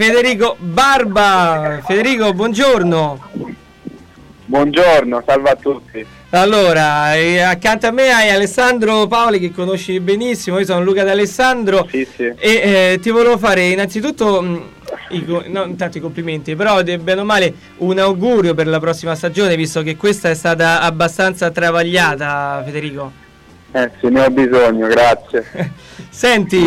Federico Barba. Federico, buongiorno. Buongiorno, salve a tutti. Allora, eh, accanto a me hai Alessandro Paoli che conosci benissimo, io sono Luca D'Alessandro Sì, sì. e eh, ti volevo fare innanzitutto, mh, i, co- no, tanto i complimenti, però bene o male un augurio per la prossima stagione visto che questa è stata abbastanza travagliata Federico. Eh sì, ne ho bisogno, grazie. Senti,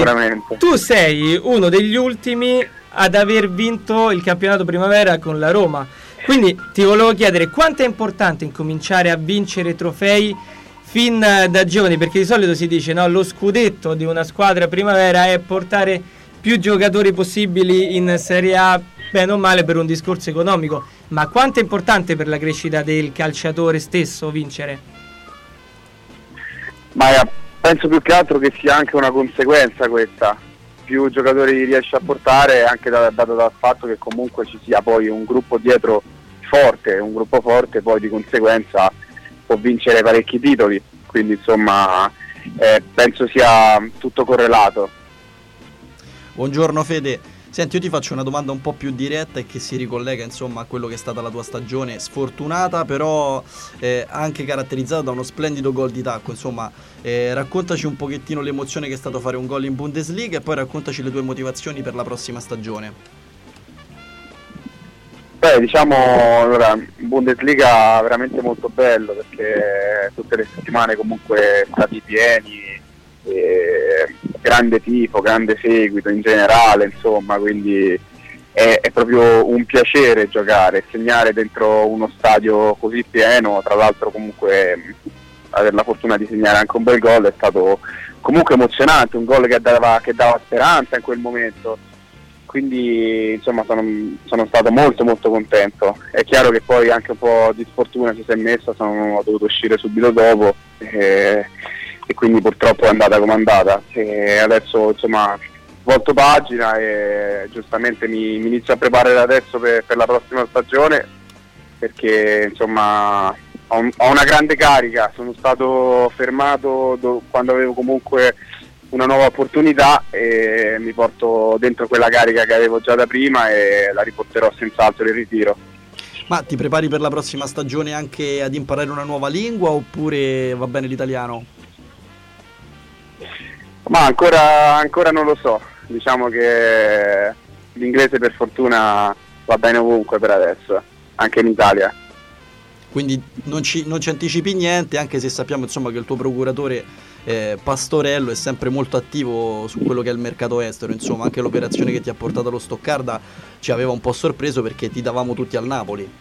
tu sei uno degli ultimi ad aver vinto il campionato primavera con la Roma. Quindi ti volevo chiedere quanto è importante incominciare a vincere trofei fin da giovani, perché di solito si dice no, lo scudetto di una squadra primavera è portare più giocatori possibili in Serie A, bene o male per un discorso economico, ma quanto è importante per la crescita del calciatore stesso vincere? Ma eh, penso più che altro che sia anche una conseguenza questa. Più giocatori riesci a portare, anche da- dato dal fatto che comunque ci sia poi un gruppo dietro forte, un gruppo forte poi di conseguenza può vincere parecchi titoli. Quindi insomma eh, penso sia tutto correlato. Buongiorno Fede. Senti, io ti faccio una domanda un po' più diretta e che si ricollega insomma a quello che è stata la tua stagione sfortunata, però eh, anche caratterizzata da uno splendido gol di tacco. Insomma, eh, raccontaci un pochettino l'emozione che è stato fare un gol in Bundesliga e poi raccontaci le tue motivazioni per la prossima stagione. Beh, diciamo, allora, Bundesliga veramente molto bello perché tutte le settimane comunque stati pieni, grande tifo, grande seguito in generale, insomma, quindi è, è proprio un piacere giocare, segnare dentro uno stadio così pieno, tra l'altro comunque avere la fortuna di segnare anche un bel gol è stato comunque emozionante, un gol che dava, che dava speranza in quel momento quindi insomma sono, sono stato molto molto contento. È chiaro che poi anche un po' di sfortuna ci si è messa, sono dovuto uscire subito dopo e, e quindi purtroppo è andata come è andata. E adesso insomma volto pagina e giustamente mi, mi inizio a preparare adesso per, per la prossima stagione perché insomma ho, ho una grande carica, sono stato fermato do- quando avevo comunque una nuova opportunità e mi porto dentro quella carica che avevo già da prima e la riporterò senz'altro in ritiro. Ma ti prepari per la prossima stagione anche ad imparare una nuova lingua oppure va bene l'italiano? Ma ancora, ancora non lo so, diciamo che l'inglese per fortuna va bene ovunque per adesso, anche in Italia. Quindi non ci, non ci anticipi niente, anche se sappiamo insomma che il tuo procuratore eh, Pastorello è sempre molto attivo su quello che è il mercato estero. Insomma, anche l'operazione che ti ha portato allo Stoccarda ci aveva un po' sorpreso perché ti davamo tutti al Napoli.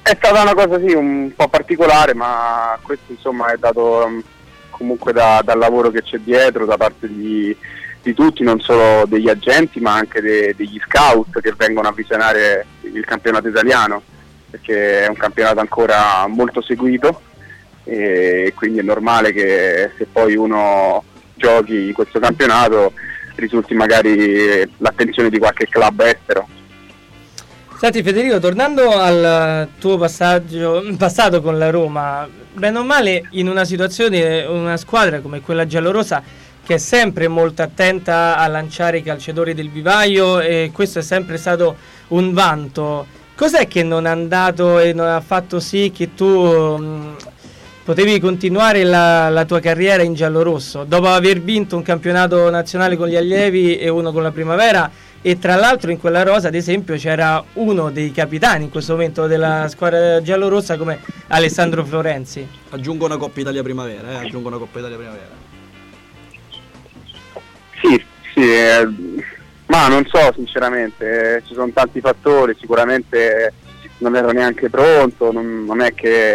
È stata una cosa sì, un po' particolare, ma questo insomma è dato comunque da- dal lavoro che c'è dietro da parte di, di tutti, non solo degli agenti ma anche de- degli scout che vengono a visionare il campionato italiano, perché è un campionato ancora molto seguito e quindi è normale che se poi uno giochi questo campionato risulti magari l'attenzione di qualche club estero. Senti Federico, tornando al tuo passaggio, passato con la Roma, bene o male in una situazione, una squadra come quella giallorosa che è sempre molto attenta a lanciare i calciatori del vivaio e questo è sempre stato un vanto. Cos'è che non è andato e non ha fatto sì che tu mh, potevi continuare la, la tua carriera in giallorosso dopo aver vinto un campionato nazionale con gli allievi e uno con la primavera? E tra l'altro in quella rosa, ad esempio, c'era uno dei capitani in questo momento della squadra giallorossa come Alessandro Florenzi. Aggiungo una Coppa Italia Primavera, eh? aggiungo una Coppa Italia Primavera. Sì, sì, eh, ma non so sinceramente, eh, ci sono tanti fattori, sicuramente non ero neanche pronto, non, non è che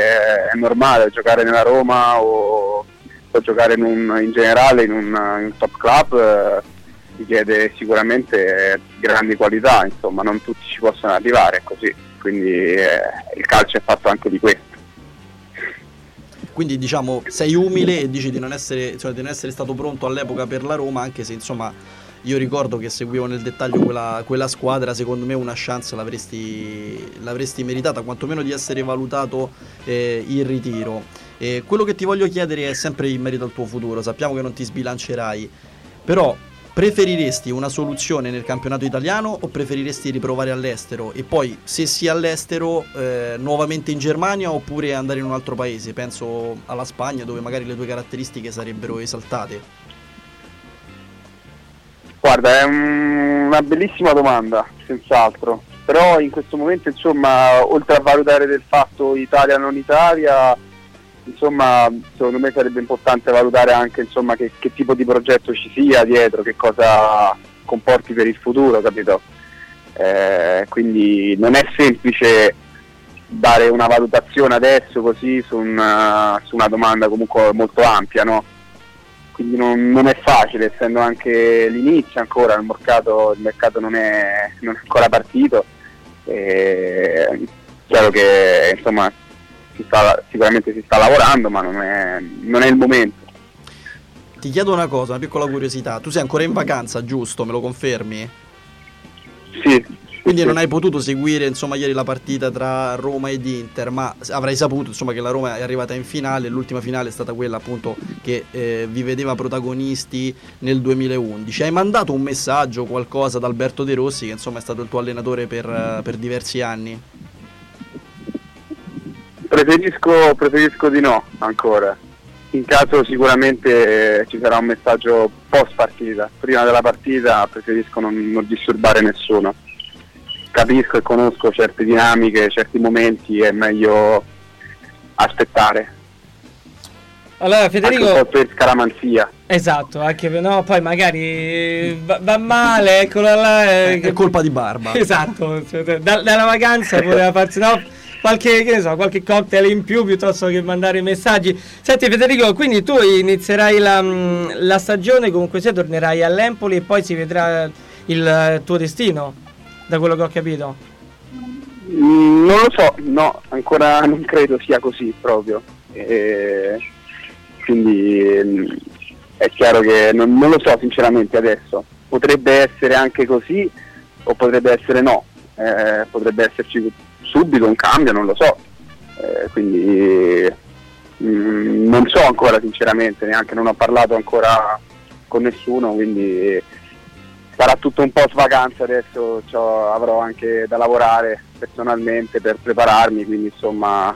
è normale giocare nella Roma o, o giocare in, un- in generale in un, in un top club, eh, richiede sicuramente grandi qualità, insomma non tutti ci possono arrivare così, quindi eh, il calcio è fatto anche di questo. Quindi diciamo sei umile e dici di non, essere, insomma, di non essere stato pronto all'epoca per la Roma, anche se insomma io ricordo che seguivo nel dettaglio quella, quella squadra, secondo me una chance l'avresti, l'avresti meritata, quantomeno di essere valutato eh, in ritiro. E quello che ti voglio chiedere è sempre in merito al tuo futuro, sappiamo che non ti sbilancerai, però preferiresti una soluzione nel campionato italiano o preferiresti riprovare all'estero? E poi, se sì all'estero, eh, nuovamente in Germania oppure andare in un altro paese? Penso alla Spagna, dove magari le tue caratteristiche sarebbero esaltate. Guarda, è una bellissima domanda, senz'altro. Però in questo momento, insomma, oltre a valutare del fatto Italia non Italia, insomma, secondo me sarebbe importante valutare anche insomma, che, che, tipo di progetto ci sia dietro, che cosa comporti per il futuro, capito? Eh, quindi non è semplice dare una valutazione adesso così su una, su una domanda comunque molto ampia, no? Quindi non, non, è facile, essendo anche l'inizio ancora, il mercato, il mercato non, è, non, è, ancora partito. E, chiaro che insomma si sta, sicuramente si sta lavorando, ma non è, non è il momento. Ti chiedo una cosa, una piccola curiosità. Tu sei ancora in vacanza, giusto? Me lo confermi? Sì. Quindi non hai potuto seguire insomma, ieri la partita tra Roma ed Inter, ma avrai saputo insomma, che la Roma è arrivata in finale, l'ultima finale è stata quella appunto che eh, vi vedeva protagonisti nel 2011. Hai mandato un messaggio, qualcosa ad Alberto De Rossi, che insomma è stato il tuo allenatore per, per diversi anni? Preferisco, preferisco di no ancora. In caso sicuramente eh, ci sarà un messaggio post partita. Prima della partita preferisco non, non disturbare nessuno. Capisco e conosco certe dinamiche, certi momenti, è meglio aspettare. Allora Federico... Anche un po' per scaramanzia. Esatto, anche no, poi magari va, va male, eccola là. Eh, è colpa di Barba. Esatto, da, dalla vacanza poteva farsi... No, qualche, so, qualche cocktail in più piuttosto che mandare messaggi. Senti Federico, quindi tu inizierai la, mm, la stagione, comunque sia tornerai all'Empoli e poi si vedrà il tuo destino, da quello che ho capito. Mm, non lo so, no, ancora non credo sia così proprio. E quindi mm, è chiaro che non, non, lo so sinceramente adesso. Potrebbe essere anche così o potrebbe essere no. Eh, potrebbe esserci subito un cambio, non lo so. Eh, quindi mh, mm, non so ancora sinceramente, neanche non ho parlato ancora con nessuno, quindi sarà tutto un po' svaganza adesso, avrò anche da lavorare personalmente per prepararmi, quindi insomma